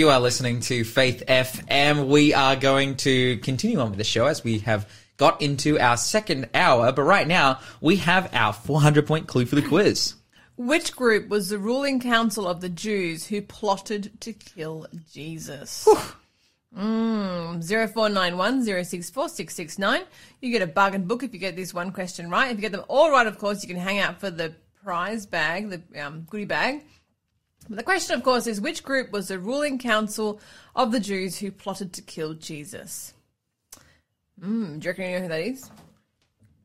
You are listening to Faith FM. We are going to continue on with the show as we have got into our second hour, but right now we have our 400 point clue for the quiz. Which group was the ruling council of the Jews who plotted to kill Jesus? Mm, 0491 064 669. You get a bargain book if you get this one question right. If you get them all right, of course, you can hang out for the prize bag, the um, goodie bag. The question, of course, is which group was the ruling council of the Jews who plotted to kill Jesus? Mm, do you reckon you know who that is?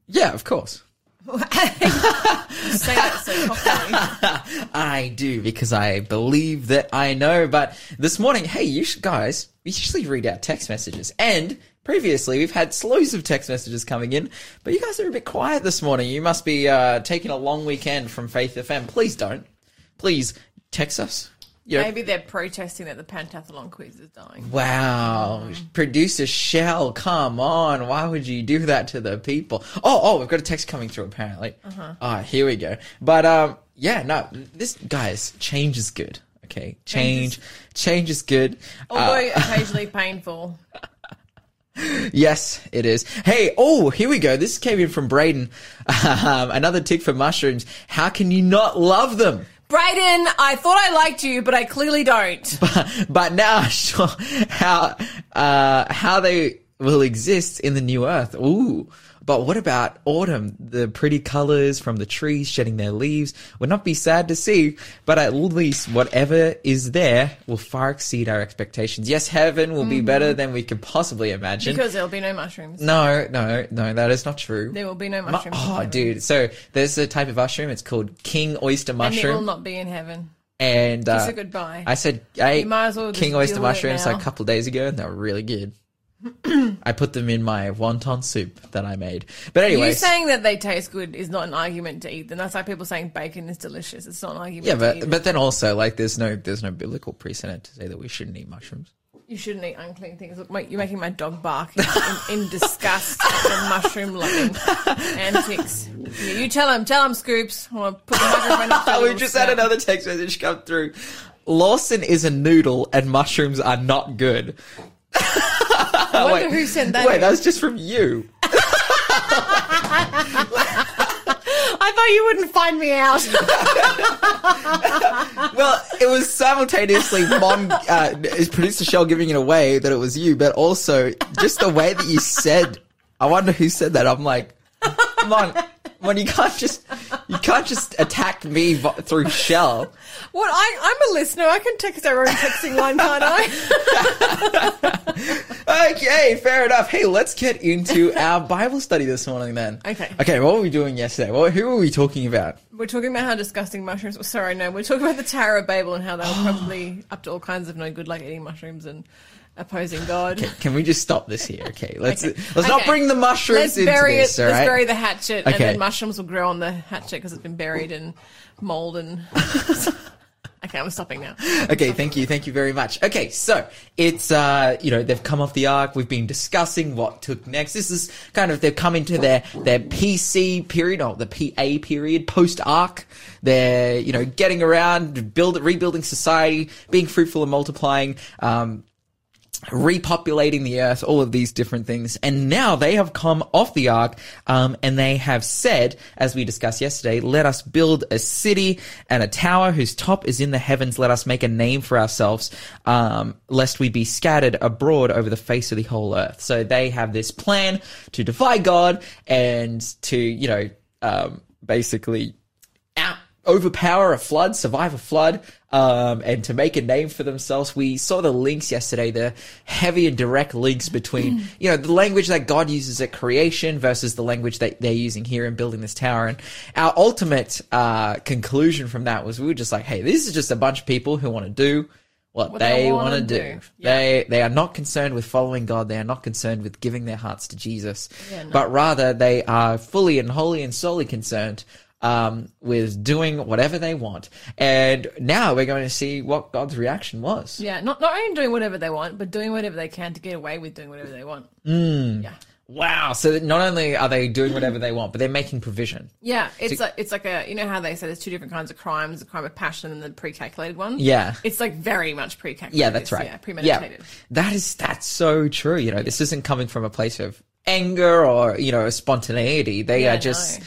Yeah, of course. Say that so cockily. I do because I believe that I know. But this morning, hey, you should, guys, we usually read out text messages. And previously, we've had slows of text messages coming in, but you guys are a bit quiet this morning. You must be uh, taking a long weekend from Faith FM. Please don't. Please text us. You know, Maybe they're protesting that the pentathlon quiz is dying. Wow. Producer Shell, come on. Why would you do that to the people? Oh, oh, we've got a text coming through apparently. Uh-huh. Ah, here we go. But um yeah, no, this guys, change is good. Okay. Change change is good. Although Uh, occasionally painful. yes, it is. Hey, oh, here we go. This came in from Braden. Um, another tick for mushrooms. How can you not love them? Brayden, I thought I liked you, but I clearly don't. but now sure, how uh, how they will exist in the new earth. Ooh. But what about autumn? The pretty colors from the trees shedding their leaves would not be sad to see, but at least whatever is there will far exceed our expectations. Yes, heaven will be better than we could possibly imagine. Because there'll be no mushrooms. no, no, no, that is not true. There will be no Mu- mushrooms. in oh, dude. So there's a type of mushroom. It's called king oyster mushroom. And it will not be in heaven. And, uh, Kiss it goodbye. I said I ate might as well just king oyster mushrooms like a couple of days ago, and they were really good. I put them in my wonton soup that I made. But anyway, you saying that they taste good is not an argument to eat them. That's like people saying bacon is delicious. It's not an argument yeah, to eat but but then also like there's no there's no biblical precedent to say that we shouldn't eat mushrooms. You shouldn't eat unclean things. Look, mate, you're making my dog bark in, in, in disgust at the mushroom loving antics. Yeah, you tell him, tell him, Scoops. I want to put the microphone up. we just had another text message come through. Lawson is a noodle, and mushrooms are not good. I wonder wait, who sent that. Wait, in. that was just from you. I thought you wouldn't find me out. Well, it was simultaneously mom uh, is producer Shell giving it away that it was you, but also just the way that you said, I wonder who said that. I'm like, Mon, when you can't just, you can't just attack me through Shell. what? I, I'm a listener. I can text our own texting line, can't I? Okay, fair enough. Hey, let's get into our Bible study this morning then. Okay. Okay, what were we doing yesterday? Well, who were we talking about? We're talking about how disgusting mushrooms. Sorry, no, we're talking about the Tower of Babel and how they were probably up to all kinds of no good, like eating mushrooms and opposing God. Can we just stop this here? Okay, let's Okay. let's not bring the mushrooms Let's into bury this. it. Let's bury the hatchet, and then mushrooms will grow on the hatchet because it's been buried in mold and. okay, I'm stopping now. Okay, thank you, thank you very much. Okay, so it's uh, you know, they've come off the ark. We've been discussing what took next. This is kind of they've come into their their PC period, or the PA period, post ark. They're you know getting around, build rebuilding society, being fruitful and multiplying. Um, repopulating the earth, all of these different things. And now they have come off the ark, um, and they have said, as we discussed yesterday, let us build a city and a tower whose top is in the heavens. Let us make a name for ourselves, um, lest we be scattered abroad over the face of the whole earth. So they have this plan to defy God and to, you know, um, basically out overpower a flood, survive a flood, um, and to make a name for themselves. We saw the links yesterday, the heavy and direct links between, you know, the language that God uses at creation versus the language that they're using here in building this tower. And our ultimate uh, conclusion from that was we were just like, hey, this is just a bunch of people who want to do what, What they, they want to do. do. Yeah. They they are not concerned with following God. They are not concerned with giving their hearts to Jesus, Yeah, no. but rather they are fully and wholly and solely concerned um, with doing whatever they want. And now we're going to see what God's reaction was. Yeah, not not only doing whatever they want, but doing whatever they can to get away with doing whatever they want. Mm. Yeah. Wow. So that not only are they doing whatever they want, but they're making provision. Yeah, it's like it's like a you know how they say there's two different kinds of crimes: the crime of passion and the pre-calculated one. Yeah. it's like very much pre-calculated. Yeah, that's right. Yeah, premeditated. Yeah. That is that's so true. You know, this isn't coming from a place of anger or you know spontaneity. They Yeah, are just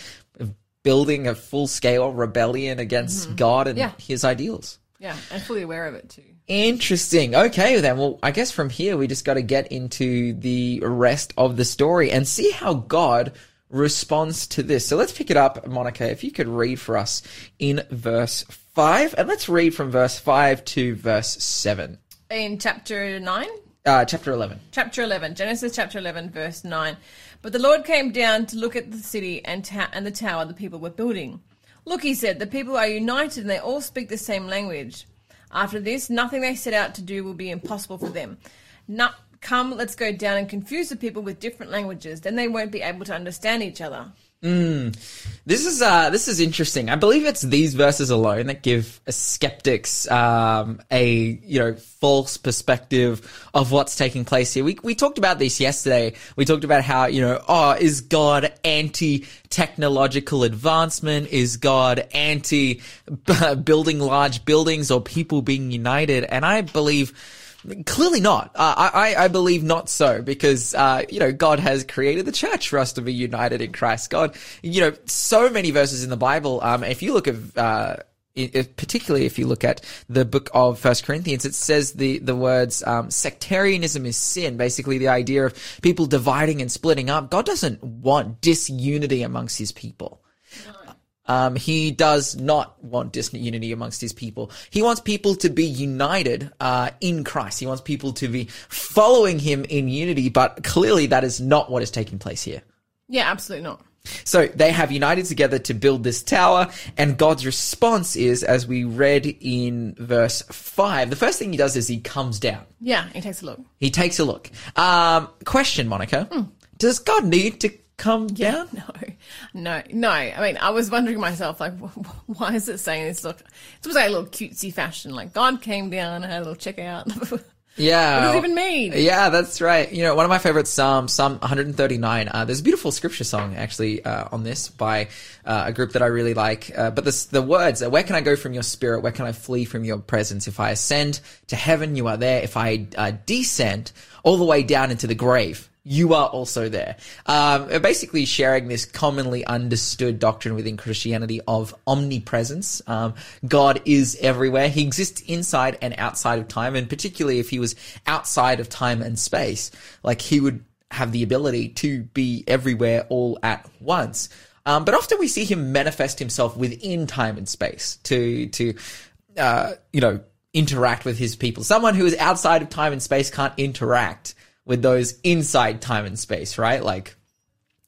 building a full scale rebellion against mm-hmm. God and Yeah. His ideals. Yeah, and fully aware of it too. Interesting. Okay, then. Well, I guess from here we just got to get into the rest of the story and see how God responds to this. So let's pick it up, Monica. If you could read for us in verse five, and let's read from verse five to verse seven. In chapter nine, Uh, chapter eleven. chapter 11 genesis chapter 11 verse 9 but the lord came down to look at the city and, ta- and the tower the people were building. Look he said the people are united and they all speak the same language. After this nothing they set out to do will be impossible for them. Come let's go down and confuse the people with different languages. Then they won't be able to understand each other This is uh, this is interesting. I believe it's these verses alone that give skeptics um, a you know false perspective of what's taking place here. We we talked about this yesterday. We talked about how you know oh is God anti technological advancement? Is God anti building large buildings or people being united? And I believe. Clearly not. Uh, I, I believe not so because, uh, you know, God has created the church for us to be united in Christ. God, you know, so many verses in the Bible. Um, if you look at, uh, particularly if you look at the book of First Corinthians, it says the the words um, sectarianism is sin. Basically, the idea of people dividing and splitting up. God doesn't want disunity amongst His people. Um, he does not want disunity amongst his people. He wants people to be united uh, in Christ. He wants people to be following him in unity, but clearly that is not what is taking place here. yeah absolutely not So they have united together to build this tower, and God's response is, as we read in verse 5, the first thing he does is he comes down. yeah he takes a look He takes a look. Um, question, Monica. Does God need to come down? No, no, no. I mean, I was wondering myself, like, wh- wh- why is it saying this? Look, it's almost like a little cutesy fashion. Like, God came down and had a little checkout. what Yeah. does it even mean? Yeah, that's right. You know, one of my favorite psalms, Psalm 139. Uh, there's a beautiful scripture song actually uh, on this by uh, a group that I really like. Uh, but this, the words, uh, "Where can I go from your spirit? Where can I flee from your presence? If I ascend to heaven, you are there. If I uh, descend all the way down into the grave." You are also there. Um, basically, sharing this commonly understood doctrine within Christianity of omnipresence. Um, God is everywhere. He exists inside and outside of time, and particularly if he was outside of time and space, like he would have the ability to be everywhere all at once. Um, but often we see him manifest himself within time and space to to uh, you know interact with his people. Someone who is outside of time and space can't interact with those inside time and space, right? Like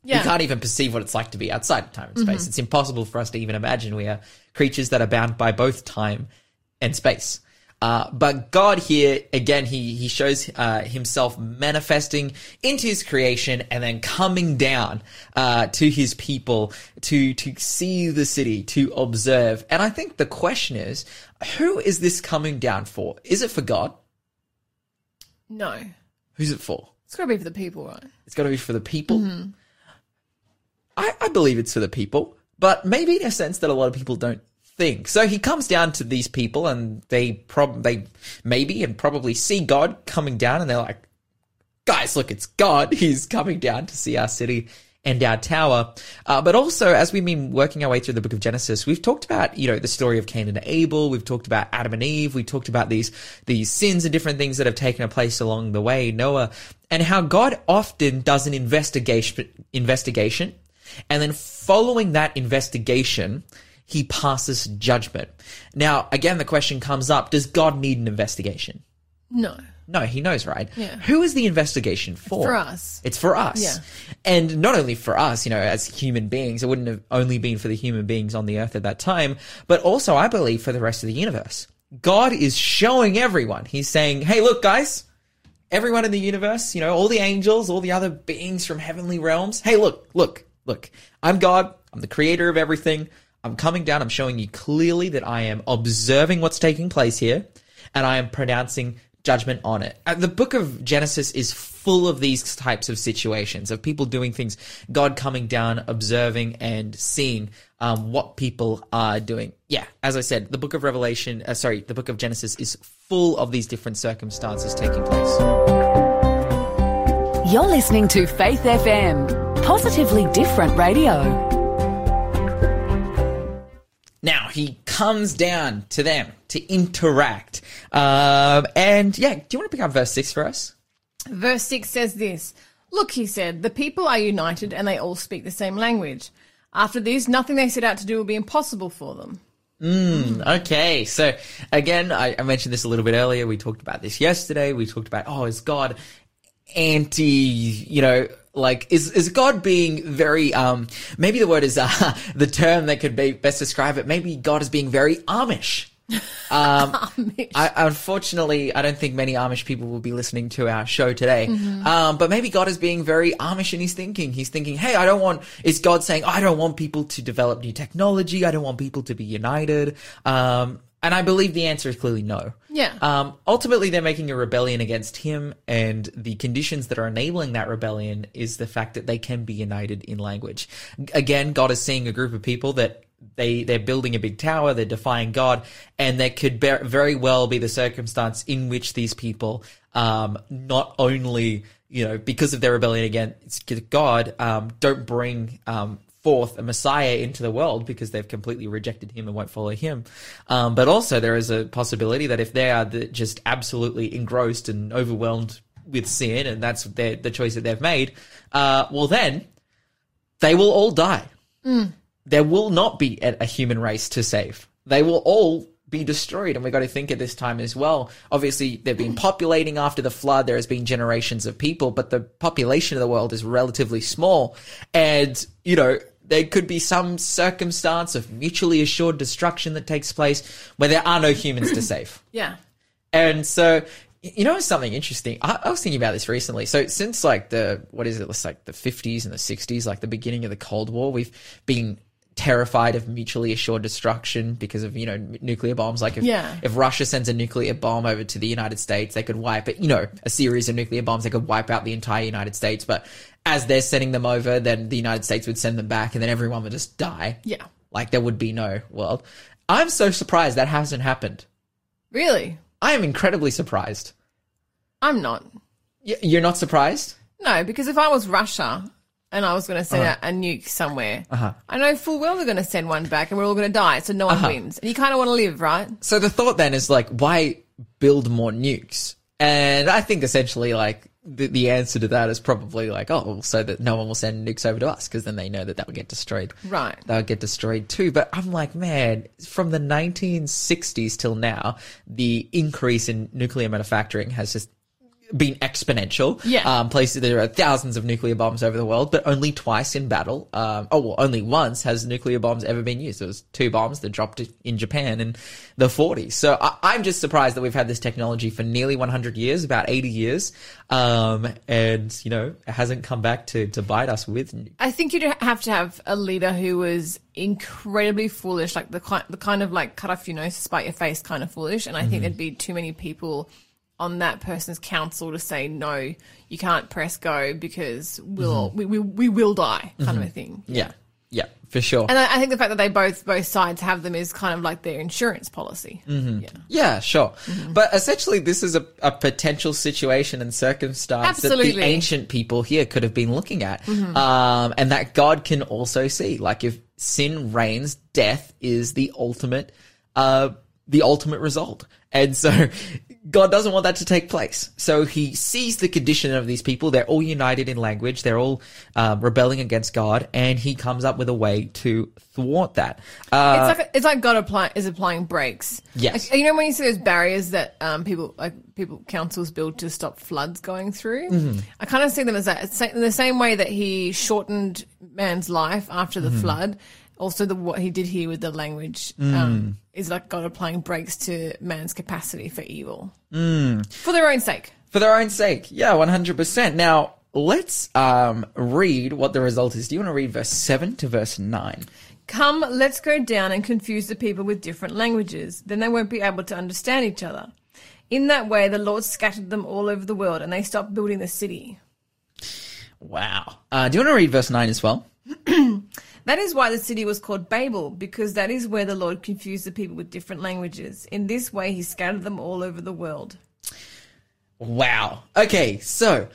Yeah. we can't even perceive what it's like to be outside of time and space. It's impossible for us to even imagine. We are creatures that are bound by both time and space. Uh, but God here, again, he, he shows, uh, himself manifesting into his creation and then coming down, uh, to his people to, to see the city, to observe. And I think the question is, who is this coming down for? Is it for God? No. Who's it for? It's got to be for the people, right? It's got to be for the people. Mm-hmm. I, I believe it's for the people, but maybe in a sense that a lot of people don't think. So he comes down to these people, and they prob they maybe and probably see God coming down, and they're like, "Guys, look, it's God. He's coming down to see our city." And our tower, uh, but also as we've been working our way through the book of Genesis, we've talked about you know the story of Cain and Abel. We've talked about Adam and Eve. We talked about these these sins and different things that have taken a place along the way. Noah and how God often does an investigation investigation and then following that investigation, he passes judgment. Now, again, the question comes up, does God need an investigation? No. No, he knows, right? Yeah. Who is the investigation for? for us. It's for us. Yeah. And not only for us, you know, as human beings, it wouldn't have only been for the human beings on the earth at that time, but also, I believe, for the rest of the universe. God is showing everyone. He's saying, hey, look, guys, everyone in the universe, you know, all the angels, all the other beings from heavenly realms. Hey, look, look, look. I'm God. I'm the creator of everything. I'm coming down. I'm showing you clearly that I am observing what's taking place here and I am pronouncing judgment on it. Uh, the book of Genesis is full of these types of situations of people doing things, God coming down, observing and seeing um, what people are doing. Yeah, as I said, the book of Revelation, uh, sorry, the book of Genesis is full of these different circumstances taking place. You're listening to Faith FM, positively different radio. Now he comes down to them to interact. Um, and yeah, do you want to pick up verse 6 for us? Verse 6 says this Look, he said, the people are united and they all speak the same language. After this, nothing they set out to do will be impossible for them. Okay, so again, I, I mentioned this a little bit earlier. We talked about this yesterday. We talked about, oh, is God anti, you know, like is is God being very um maybe the word is uh, the term that could be best describe it. Maybe God is being very Amish. Um. I, unfortunately, I don't think many Amish people will be listening to our show today. Um, but maybe God is being very Amish in his thinking. He's thinking, hey, I don't want, is God saying, I don't want people to develop new technology. I don't want people to be united. Um, and I believe the answer is clearly no. Yeah. Um, ultimately, they're making a rebellion against him, and the conditions that are enabling that rebellion is the fact that they can be united in language. Again, God is seeing a group of people that they they're building a big tower, they're defying God, and there could be, very well be the circumstance in which these people, um, not only you know because of their rebellion against God, um, don't bring um, forth a Messiah into the world because they've completely rejected him and won't follow him. Um, but also there is a possibility that if they are the, just absolutely engrossed and overwhelmed with sin, and that's the choice that they've made, uh, well then they will all die. There will not be a, a human race to save. They will all be destroyed. And we've got to think at this time as well. Obviously, they've been populating after the flood. There has been generations of people, but the population of the world is relatively small. And, you know, there could be some circumstance of mutually assured destruction that takes place where there are no humans to save. Yeah. And so, you know, something interesting. I, I was thinking about this recently. So, since like the what is it? It's like the fifties and the sixties, like the beginning of the Cold War, we've been terrified of mutually assured destruction because of you know nuclear bombs. Like if Yeah. if Russia sends a nuclear bomb over to the United States, they could wipe it. You know, a series of nuclear bombs, they could wipe out the entire United States. But as they're sending them over, then the United States would send them back, and then everyone would just die. Yeah. Like there would be no world. I'm so surprised that hasn't happened. Really? I am incredibly surprised. I'm not. Y- You're not surprised? No, because if I was Russia and I was going to send Uh-huh. out a nuke somewhere, I know full well they're going to send one back and we're all going to die, so no one Uh-huh. wins. And you kind of want to live, right? So the thought then is like, why build more nukes? And I think essentially like the, the answer to that is probably like, oh, so that no one will send nukes over to us because then they know that that will get destroyed. Right. That will get destroyed too. But I'm like, man, from the 1960s till now, the increase in nuclear manufacturing has just been exponential. Yeah. Um, places there are thousands of nuclear bombs over the world, but only twice in battle. Um, oh, well, only once has nuclear bombs ever been used. There was two bombs that dropped in Japan in the 40s. So I, I'm just surprised that we've had this technology for nearly 100 years, about 80 years, um, and you know it hasn't come back to to bite us with. I think you'd have to have a leader who was incredibly foolish, like the kind, the kind of like cut off your nose, to spite your face kind of foolish. And I Mm-hmm. think there'd be too many people on that person's counsel to say no, you can't press go because we'll we, we, we will die, kind of a thing. Mm-hmm. Yeah, yeah, for sure. And I I think the fact that they both both sides have them is kind of like their insurance policy. Mm-hmm. Yeah. Yeah, sure. But essentially, this is a, a potential situation and circumstance that the ancient people here could have been looking at. Um, and that God can also see. Like, if sin reigns, death is the ultimate, uh, the ultimate result. And so God doesn't want that to take place. So he sees the condition of these people. They're all united in language. They're all um, rebelling against God. And he comes up with a way to thwart that. Uh, it's like it's like God apply, is applying brakes. Yes. Like, you know when you see those barriers that um, people like people councils build to stop floods going through. Mm-hmm. I kind of see them as that. It's in the same way that he shortened man's life after the Mm-hmm. flood. Also, the what he did here with the language Mm. um, is like God applying brakes to man's capacity for evil Mm. for their own sake. for their own sake. Yeah, 100%. Now, let's um, read what the result is. Do you want to read verse 7 to verse 9? Come, let's go down and confuse the people with different languages. Then they won't be able to understand each other. In that way, the Lord scattered them all over the world and they stopped building the city. Wow. Uh, do you want to read verse 9 as well? That is why the city was called Babel, because that is where the Lord confused the people with different languages. In this way, he scattered them all over the world. Wow. Okay, so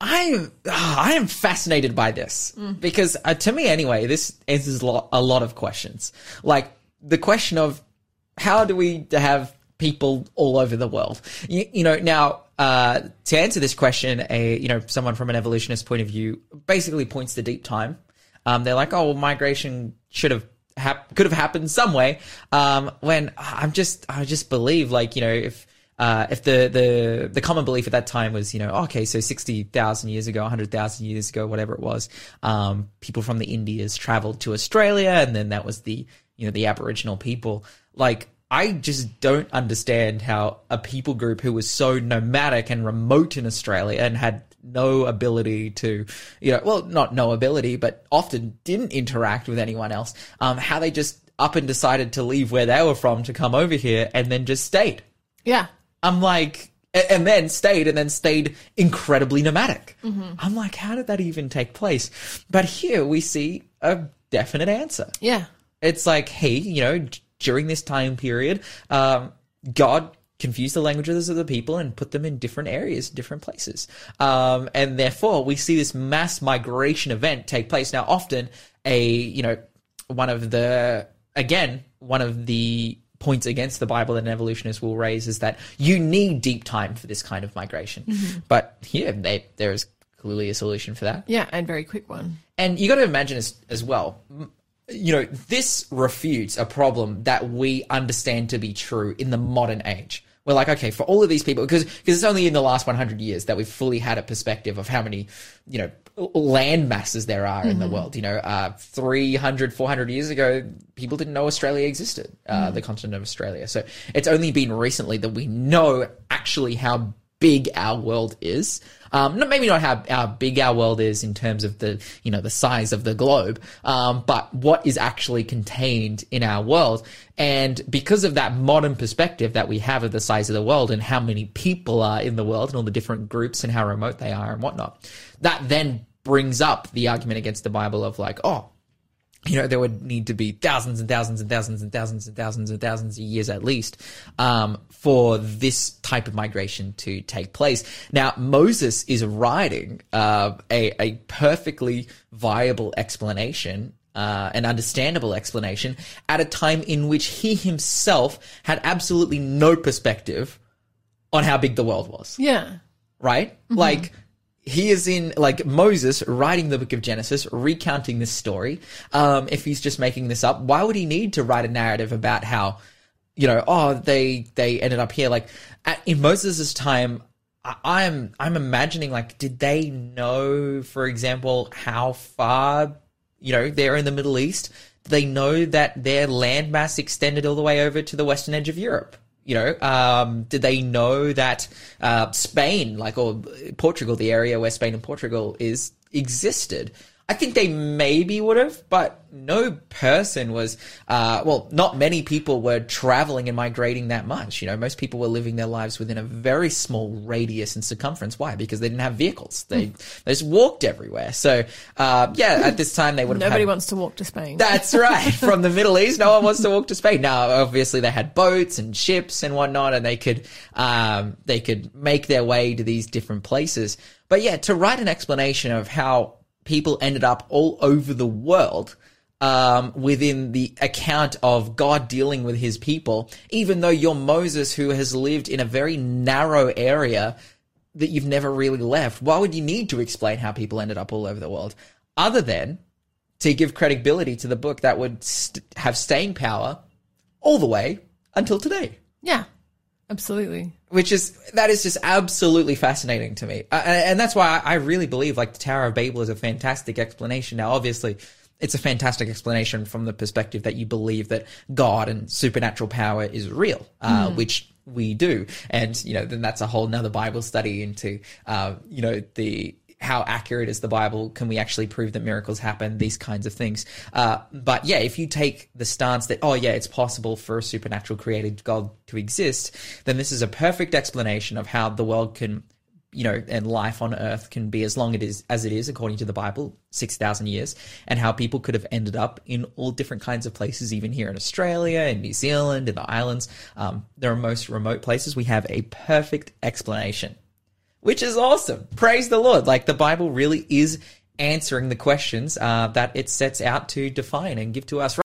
I ah, I am fascinated by this because uh, to me anyway, this answers a lot, a lot of questions. Like the question of how do we have people all over the world? You, you know, now uh, to answer this question, a you know someone from an evolutionist point of view basically points to deep time. Um, they're like, oh, well, migration should have hap- could have happened some way. Um, when I'm just I just believe like you know if uh, if the, the the common belief at that time was, you know, okay, so sixty thousand years ago, hundred thousand years ago, whatever it was, um, people from the Indias traveled to Australia, and then that was the you know the Aboriginal people. Like, I just don't understand how a people group who was so nomadic and remote in Australia and had no ability to, you know, well, not no ability, but often didn't interact with anyone else. Um, how they just up and decided to leave where they were from to come over here and then just stayed. Yeah. I'm like, and then stayed and then stayed incredibly nomadic. I'm like, how did that even take place? But here we see a definite answer. Yeah. It's like, hey, you know, during this time period, um, God confused the languages of the people and put them in different areas, different places. Um, and therefore, we see this mass migration event take place. Now, often a, you know, one of the, again, one of the points against the Bible that an evolutionist will raise is that you need deep time for this kind of migration. But here, they, there is clearly a solution for that. Yeah. And very quick one. And you got to imagine as, as well, you know, this refutes a problem that we understand to be true in the modern age. We're like, okay, for all of these people, because because it's only in the last 100 years that we've fully had a perspective of how many, you know, land masses there are in the world. You know, uh, 300, 400 years ago, people didn't know Australia existed, uh, the continent of Australia. So it's only been recently that we know actually how big our world is. Um, maybe not how, how big our world is in terms of the, you know, the size of the globe, um, but what is actually contained in our world. And because of that modern perspective that we have of the size of the world and how many people are in the world and all the different groups and how remote they are and whatnot, that then brings up the argument against the Bible of like, oh, you know, there would need to be thousands and thousands and thousands and thousands and thousands and thousands of years at least um, for this type of migration to take place. Now, Moses is writing uh, a, a perfectly viable explanation. Uh, an understandable explanation at a time in which he himself had absolutely no perspective on how big the world was Yeah. right? Like he is in like Moses writing the book of Genesis, recounting this story. Um, if he's just making this up, why would he need to write a narrative about how, you know, oh they they ended up here? Like at, in Moses' time, I, I'm I'm imagining like, did they know, for example, how far you know they're in the Middle East? Do they know that their landmass extended all the way over to the western edge of Europe? You know, um, did they know that uh, Spain, like or Portugal, the area where Spain and Portugal is, existed? I think they maybe would have, but no person was. Uh, well, not many people were traveling and migrating that much. You know, most people were living their lives within a very small radius and circumference. Why? Because they didn't have vehicles. They they just walked everywhere. So uh, yeah, at this time they would have Nobody had, wants to walk to Spain. that's right. From the Middle East, no one wants to walk to Spain. Now, obviously, they had boats and ships and whatnot, and they could um, they could make their way to these different places. But yeah, to write an explanation of how people ended up all over the world um, within the account of God dealing with His people, even though you're Moses, who has lived in a very narrow area that you've never really left. Why would you need to explain how people ended up all over the world, other than to give credibility to the book that would st- have staying power all the way until today. yeah. Absolutely. Which is that is just absolutely fascinating to me, uh, and that's why I I really believe like the Tower of Babel is a fantastic explanation. Now, obviously, it's a fantastic explanation from the perspective that you believe that God and supernatural power is real, uh, which we do, and you know then that's a whole nother Bible study into uh, you know the how accurate is the Bible? Can we actually prove that miracles happen? These kinds of things. Uh, but yeah, if you take the stance that, oh yeah, it's possible for a supernatural created God to exist, then this is a perfect explanation of how the world can, you know, and life on earth can be as long it is as it is according to the Bible, 6,000 years, and how people could have ended up in all different kinds of places, even here in Australia, in New Zealand, in the islands. Um, there are most remote places. We have a perfect explanation which is awesome. Praise the Lord. Like the Bible really is answering the questions uh, that it sets out to define and give to us.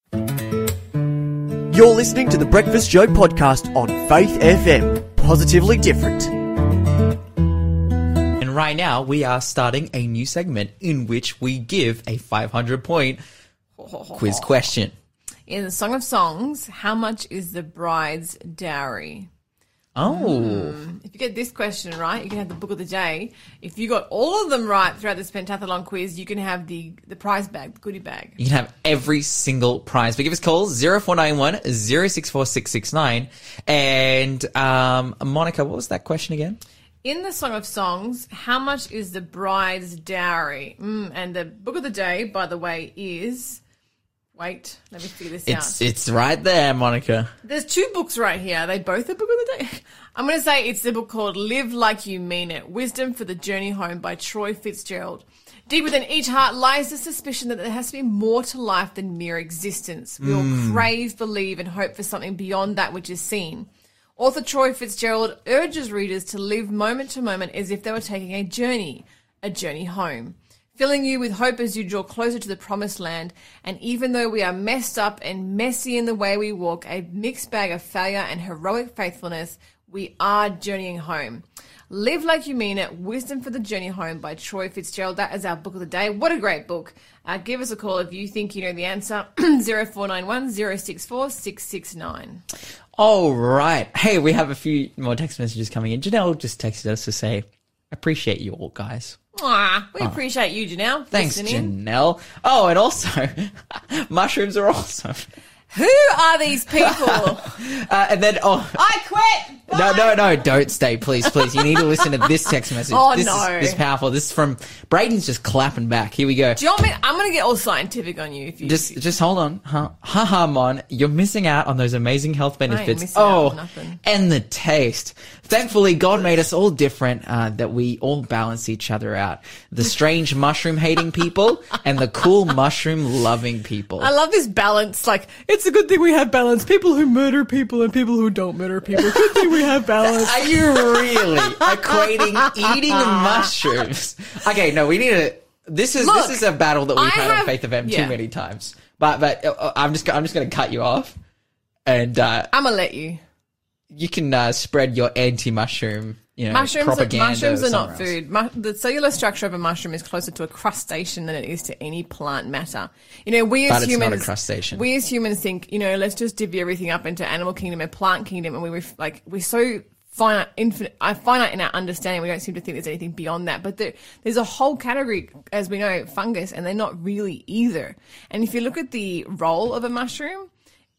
You're listening to the Breakfast Show podcast on Faith FM. Positively different. And right now, we are starting a new segment in which we give a 500 point quiz question. In the Song of Songs, how much is the bride's dowry? Oh, If you get this question right, you can have the book of the day. If you got all of them right throughout this pentathlon quiz, you can have the the prize bag, the goodie bag. you can have every single prize. But give us a call 0491 064669. And um, Monica, what was that question again? In the Song of Songs, how much is the bride's dowry? Mm, and the book of the day, by the way, is. Wait, let me figure this It's out. it's right there, Monica. There's two books right here. Are they both the book of the day? I'm going to say it's the book called Live Like You Mean It Wisdom for the Journey Home by Troy Fitzgerald. Deep within each heart lies the suspicion that there has to be more to life than mere existence. We all hmm. crave, believe, and hope for something beyond that which is seen. Author Troy Fitzgerald urges readers to live moment to moment as if they were taking a journey, a journey home filling you with hope as you draw closer to the promised land. And even though we are messed up and messy in the way we walk, a mixed bag of failure and heroic faithfulness, we are journeying home. Live Like You Mean It, Wisdom for the Journey Home by Troy Fitzgerald. That is our book of the day. What a great book. Uh, give us a call if you think you know the answer. 0491 064 669. All right. Hey, we have a few more text messages coming in. Janelle just texted us to say, appreciate you all, guys. Mwah. We appreciate you, Janelle. Thanks, listening. Janelle. Oh, and also, mushrooms are awesome. Who are these people? Uh, and then, oh, I quit. No, no, no, don't stay, please, please. You need to listen to this text message. Oh, this no. Is, this is powerful. This is from, Braden's just clapping back. Here we go. Do you want me? I'm going to get all scientific on you if you Just, just hold on. Huh? Ha ha, Mon. You're missing out on those amazing health benefits. oh, and the taste. Thankfully, God made us all different, uh, that we all balance each other out. The strange mushroom hating people and the cool mushroom loving people. I love this balance. Like, it's a good thing we have balance. People who murder people and people who don't murder people. Good thing we have balance. Are you really equating eating mushrooms? Okay, no, we need to. This is Look, this is a battle that we've I had on have- Faith FM yeah. too many times. But but uh, I'm just I'm just going to cut you off, and uh, I'm gonna let you. you can uh, spread your anti-mushroom, you know, Mushrooms, are, mushrooms are not food. Mu- the cellular structure of a mushroom is closer to a crustacean than it is to any plant matter. You know, we as But it's not a humans, crustacean. we as humans think, you know, let's just divvy everything up into animal kingdom and plant kingdom, and we ref- like we're so finite, infinite, uh, finite in our understanding. We don't seem to think there's anything beyond that. But there, there's a whole category, as we know, fungus, and they're not really either. And if you look at the role of a mushroom.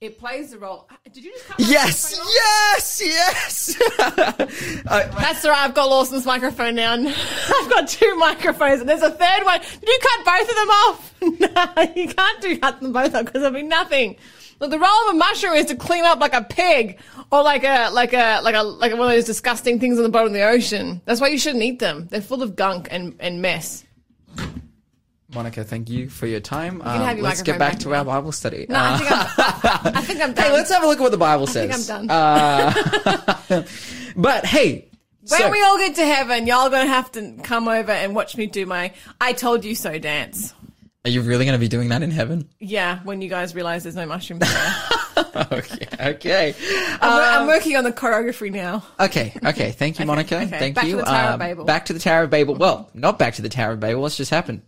It plays the role. Did you just cut Yes, microphone off? yes, yes. Uh, That's all right. I've got Lawson's microphone now. I've got two microphones, and there's a third one. Did you cut both of them off? no, you can't do cut them both off because there'll be nothing. Look, the role of a mushroom is to clean up like a pig or like a like a like a like one of those disgusting things on the bottom of the ocean. That's why you shouldn't eat them. They're full of gunk and, and mess. Monica, thank you for your time. Uh, have your let's get back to our Bible study. No, Uh, I think I'm, I think I'm done. hey, let's have a look at what the Bible says. I think I'm done. Uh, but hey, when so- we all get to heaven, y'all gonna have to come over and watch me do my "I told you so" dance. are you really going to be doing that in heaven? Yeah, when you guys realize there's no mushrooms there. okay, okay. I'm, Um, I'm working on the choreography now. Okay, okay. Thank you, Monica. okay. Thank Back to you. the Tower of Um, Babel. Back to the Tower of Babel. Well, not back to the Tower of Babel. What's just happened?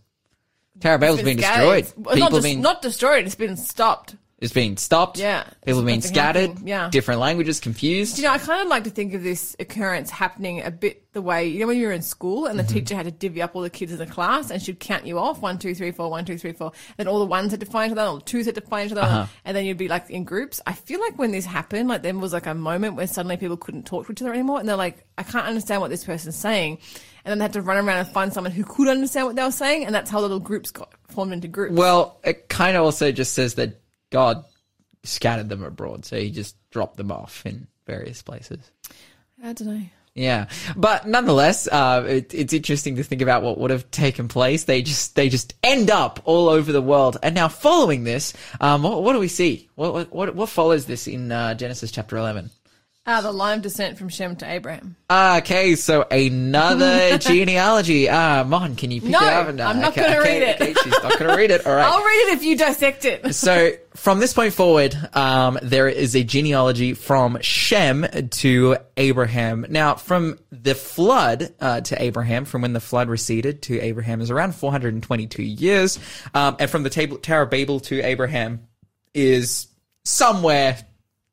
Tower Babel's been It's destroyed. Well, it's not, People des- been not destroyed. It's been stopped. is being stopped. Yeah, People it's being nothing scattered. happening, yeah. Different languages, confused. You know, I kind of like to think of this occurrence happening a bit the way you know when you were in school and the Mm-hmm. teacher had to divvy up all the kids in the class and she'd count you off one, two, three, four, one, two, three, four. Then all the ones had to find each other, all the twos had to find each other, Uh-huh. and then you'd be like in groups. I feel like when this happened, like there was like a moment where suddenly people couldn't talk to each other anymore, and they're like, I can't understand what this person's saying, and then they had to run around and find someone who could understand what they were saying, and that's how little groups got formed into groups. Well, it kind of also just says that God scattered them abroad, so he just dropped them off in various places. I don't know. Yeah, but nonetheless, uh, it, it's interesting to think about what would have taken place. They just they just end up all over the world. And now, following this, um, what, what do we see? What what what follows this in uh, Genesis chapter eleven? Ah, the line of descent from Shem to Abraham. Okay, so another genealogy. Ah, Mon, can you pick No, it up? And, uh, I'm not okay, gonna okay, read it. Okay, she's not going to read it. All right. I'll read it if you dissect it. so from this point forward, um, there is a genealogy from Shem to Abraham. Now, from the flood uh, to Abraham, from when the flood receded to Abraham, is around 422 years, um, and from the table, Tower of Babel to Abraham is somewhere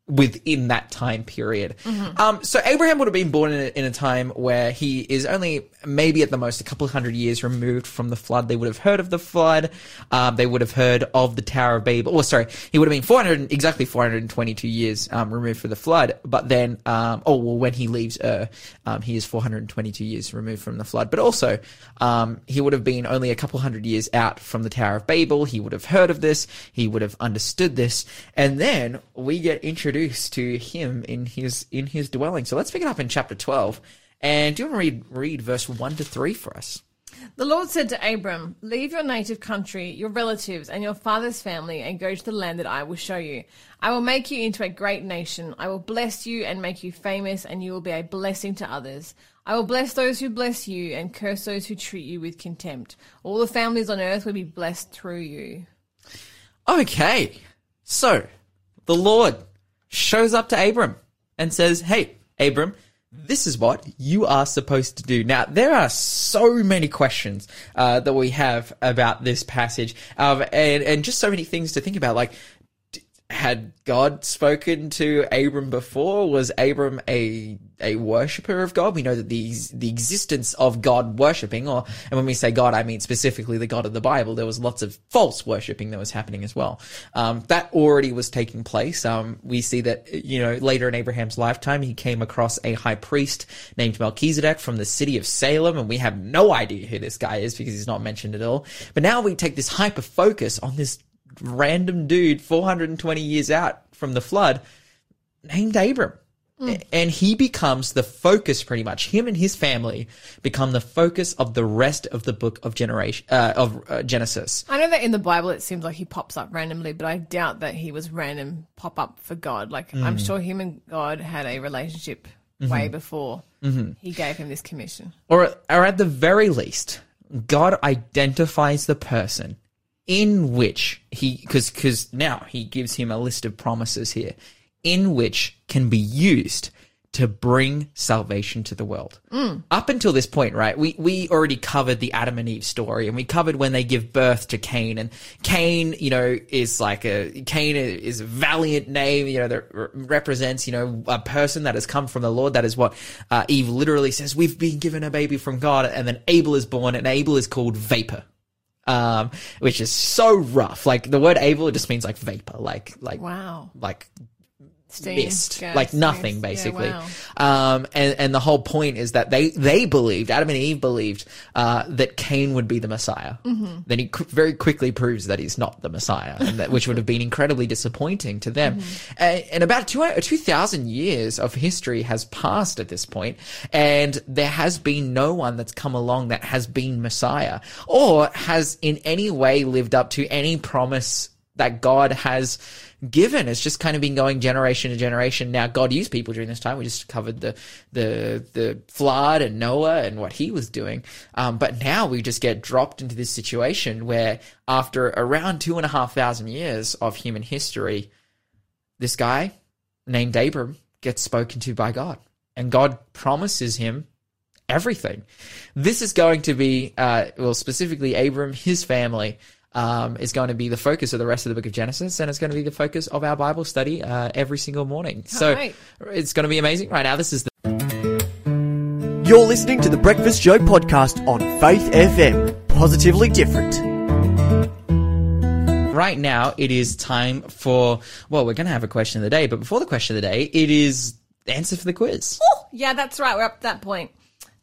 within that time period. Um, so Abraham would have been born in a, in a time where he is only maybe at the most a couple of hundred years removed from the flood. They would have heard of the flood. Um, they would have heard of the Tower of Babel. Or sorry, he would have been 400, exactly 422 years um, removed from the flood. But then, um, oh well, when he leaves Ur, um, he is 422 years removed from the flood. But also, um, he would have been only a couple hundred years out from the Tower of Babel. He would have heard of this. He would have understood this. And then we get introduced to him in his in his dwelling. So let's pick it up in chapter 12. And do you want to read read verse 1 to 3 for us? The Lord said to Abram, Leave your native country, your relatives, and your father's family, and go to the land that I will show you. I will make you into a great nation. I will bless you and make you famous, and you will be a blessing to others. I will bless those who bless you, and curse those who treat you with contempt. All the families on earth will be blessed through you. Okay. So the Lord shows up to Abram and says, Hey, Abram, this is what you are supposed to do. Now, there are so many questions uh, that we have about this passage, um, and and just so many things to think about. Like, had God spoken to Abram before? Was Abram a a worshipper of God? We know that the the existence of God worshiping, or and when we say God, I mean specifically the God of the Bible. There was lots of false worshiping that was happening as well. Um, that already was taking place. Um, we see that you know later in Abraham's lifetime, he came across a high priest named Melchizedek from the city of Salem, and we have no idea who this guy is because he's not mentioned at all. But now we take this hyper focus on this random dude 420 years out from the flood named Abram. And he becomes the focus pretty much. Him and his family become the focus of the rest of the book of generation uh, of uh, Genesis. I know that in the Bible it seems like he pops up randomly, but I doubt that he was random pop up for God. Like I'm sure him and God had a relationship way before he gave him this commission. Or or at the very least, God identifies the person in which he because because now he gives him a list of promises here in which can be used to bring salvation to the world. Up until this point, right, we, we already covered the Adam and Eve story and we covered when they give birth to Cain and Cain, you know, is like a, Cain is a valiant name, you know, that represents, you know, a person that has come from the Lord. That is what uh, Eve literally says. We've been given a baby from God and then Abel is born and Abel is called vapor um, which is so rough. Like the word Abel it just means like vapor, like like Wow. like Steam, mist, gas, like nothing basically. Yeah, wow. Um, and and the whole point is that they they believed Adam and Eve believed uh, that Cain would be the Messiah. Mm-hmm. Then he qu- very quickly proves that he's not the Messiah, and that which would have been incredibly disappointing to them. Mm-hmm. And, and about two two thousand years of history has passed at this point, and there has been no one that's come along that has been Messiah or has in any way lived up to any promise that God has given. It's just kind of been going generation to generation. Now, God used people during this time. We just covered the the the flood and Noah and what he was doing. Um, but now we just get dropped into this situation where, after around two and a half thousand years of human history, this guy named Abram gets spoken to by God, and God promises him everything. This is going to be, uh, well, specifically Abram, his family, um, is going to be the focus of the rest of the book of Genesis, and it's going to be the focus of our Bible study uh, every single morning. So right. it's going to be amazing. Right now, this is the You're listening to the Breakfast Show podcast on Faith FM. Positively different. right now. It is time for well, we're going to have a question of the day, but before the question of the day, it is answer for the quiz. Yeah, that's right. We're up to that point.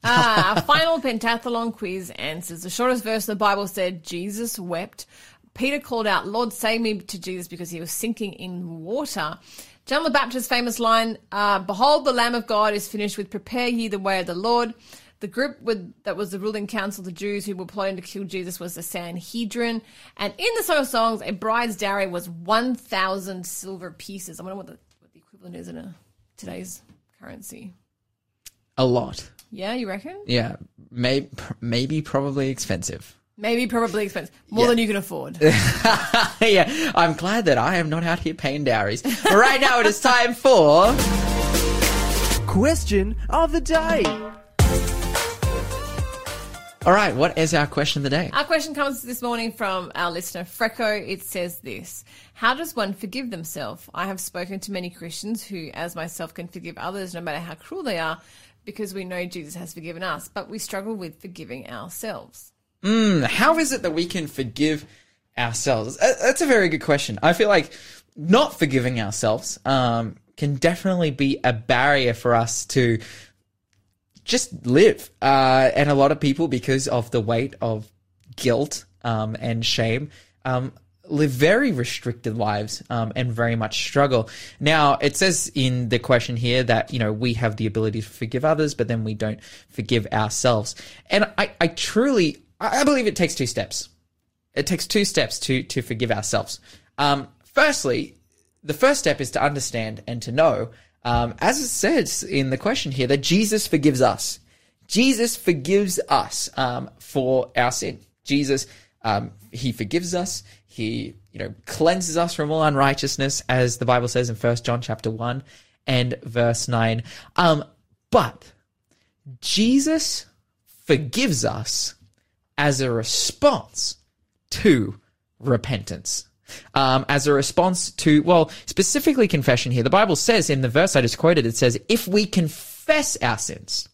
Uh, our final pentathlon quiz answers. The shortest verse of the Bible said, Jesus wept. Peter called out, Lord, save me to Jesus because he was sinking in water. John the Baptist's famous line, uh, Behold, the Lamb of God is finished with, prepare ye the way of the Lord. The group with, that was the ruling council the Jews who were plotting to kill Jesus was the Sanhedrin. And in the Song of Songs, a bride's dowry was 1,000 silver pieces. I wonder what the, what the equivalent is in a, today's currency. A lot. Yeah, you reckon? Yeah, may, maybe probably expensive. Maybe probably expensive. More Yeah. than you can afford. yeah, I'm glad that I am not out here paying dowries. But right now, it is time for. Question of the day. All right, what is our question of the day? Our question comes this morning from our listener, Freco. It says this How does one forgive themselves? I have spoken to many Christians who, as myself, can forgive others no matter how cruel they are because we know Jesus has forgiven us, but we struggle with forgiving ourselves. How is it that we can forgive ourselves? That's a very good question. I feel like not forgiving ourselves um, can definitely be a barrier for us to just live. Uh, and a lot of people, because of the weight of guilt um, and shame, um, live very restricted lives um, and very much struggle. Now, it says in the question here that, you know, we have the ability to forgive others, but then we don't forgive ourselves. And I, I truly, I believe it takes two steps. It takes two steps to, to forgive ourselves. Um, firstly, the first step is to understand and to know, um, as it says in the question here, that Jesus forgives us. Jesus forgives us um, for our sin. Jesus, um, he forgives us. He, you know, cleanses us from all unrighteousness, as the Bible says in First John chapter one and verse nine. Um, but Jesus forgives us as a response to repentance. Um, as a response to, well, specifically confession here. The Bible says in the verse I just quoted, it says, if we confess our sins,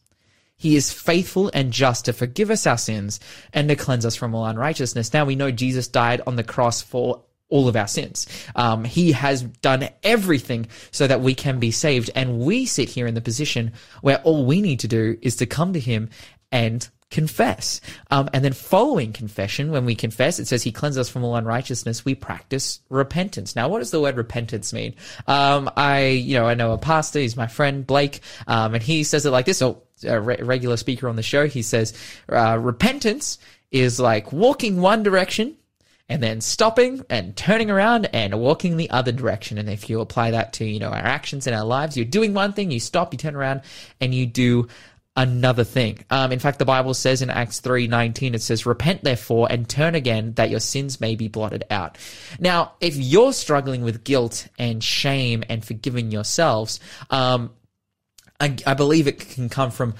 he is faithful and just to forgive us our sins and to cleanse us from all unrighteousness. Now we know Jesus died on the cross for all of our sins. Um, he has done everything so that we can be saved. And we sit here in the position where all we need to do is to come to him and confess. Um, and then following confession, when we confess, it says he cleanses us from all unrighteousness. We practice repentance. Now, what does the word repentance mean? Um, I, you know, I know a pastor, he's my friend Blake, um, and he says it like this. Oh, a re- regular speaker on the show, he says, uh, repentance is like walking one direction and then stopping and turning around and walking the other direction. And if you apply that to, you know, our actions in our lives, you're doing one thing, you stop, you turn around and you do another thing. Um, in fact, the Bible says in Acts 3:19 it says repent therefore and turn again that your sins may be blotted out. Now, if you're struggling with guilt and shame and forgiving yourselves, um, I, I believe it can come from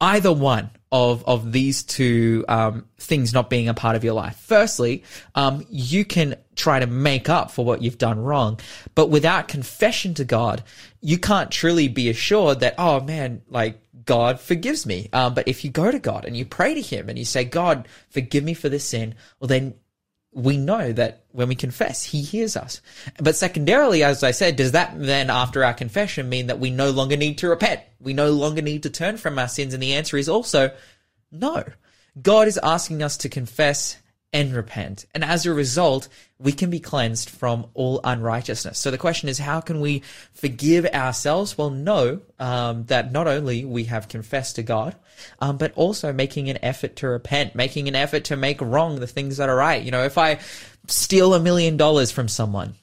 either one of of these two um, things not being a part of your life. Firstly, um, you can try to make up for what you've done wrong, but without confession to God, you can't truly be assured that oh man, like God forgives me. Um, but if you go to God and you pray to Him and you say, God, forgive me for this sin, well then we know that when we confess, he hears us. But secondarily, as I said, does that then, after our confession, mean that we no longer need to repent? We no longer need to turn from our sins? And the answer is also no. God is asking us to confess and repent. And as a result, we can be cleansed from all unrighteousness. So the question is, how can we forgive ourselves? Well, know um, that not only we have confessed to God, um, but also making an effort to repent, making an effort to make wrong the things that are right. You know, if I steal a million dollars from someone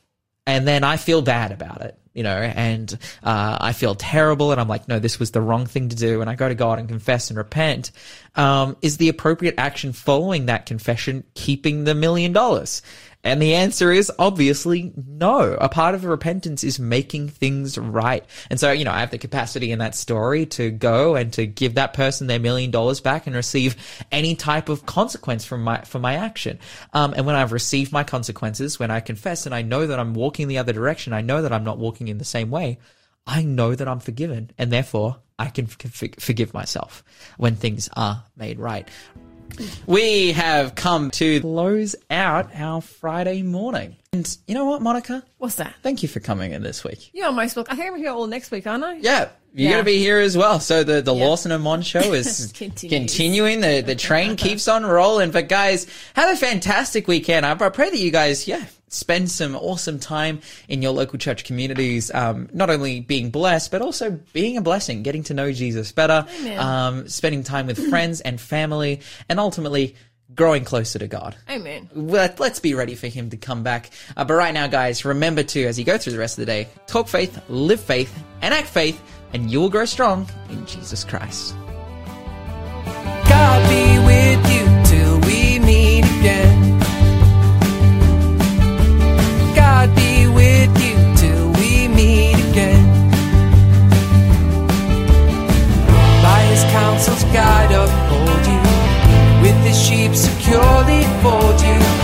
and then I feel bad about it, you know, and uh, I feel terrible, and I'm like, no, this was the wrong thing to do, and I go to God and confess and repent. Um, is the appropriate action following that confession keeping the million dollars? And the answer is obviously no. A part of repentance is making things right. And so, you know, I have the capacity in that story to go and to give that person their million dollars back and receive any type of consequence from my, for my action. Um, and when I've received my consequences, when I confess and I know that I'm walking the other direction, I know that I'm not walking in the same way, I know that I'm forgiven and therefore I can forgive myself when things are made right. We have come to close out our Friday morning. And you know what, Monica? What's that? Thank you for coming in this week. You're on most welcome. I think I'm here all next week, aren't I? Yeah, you're Yeah. going to be here as well. So the, the Yeah. Lawson and Mon show is continuing. The, the train keeps on rolling. But guys, have a fantastic weekend. I I pray that you guys, yeah, spend some awesome time in your local church communities. Um, not only being blessed, but also being a blessing, getting to know Jesus better, um, spending time with friends and family, and ultimately growing closer to God. Amen. Let, let's be ready for him to come back. Uh, but right now, guys, remember to, as you go through the rest of the day, talk faith, live faith, and act faith, and you will grow strong in Jesus Christ. God be with you till we meet again. By his counsel's guide uphold you, with his sheep securely fold you.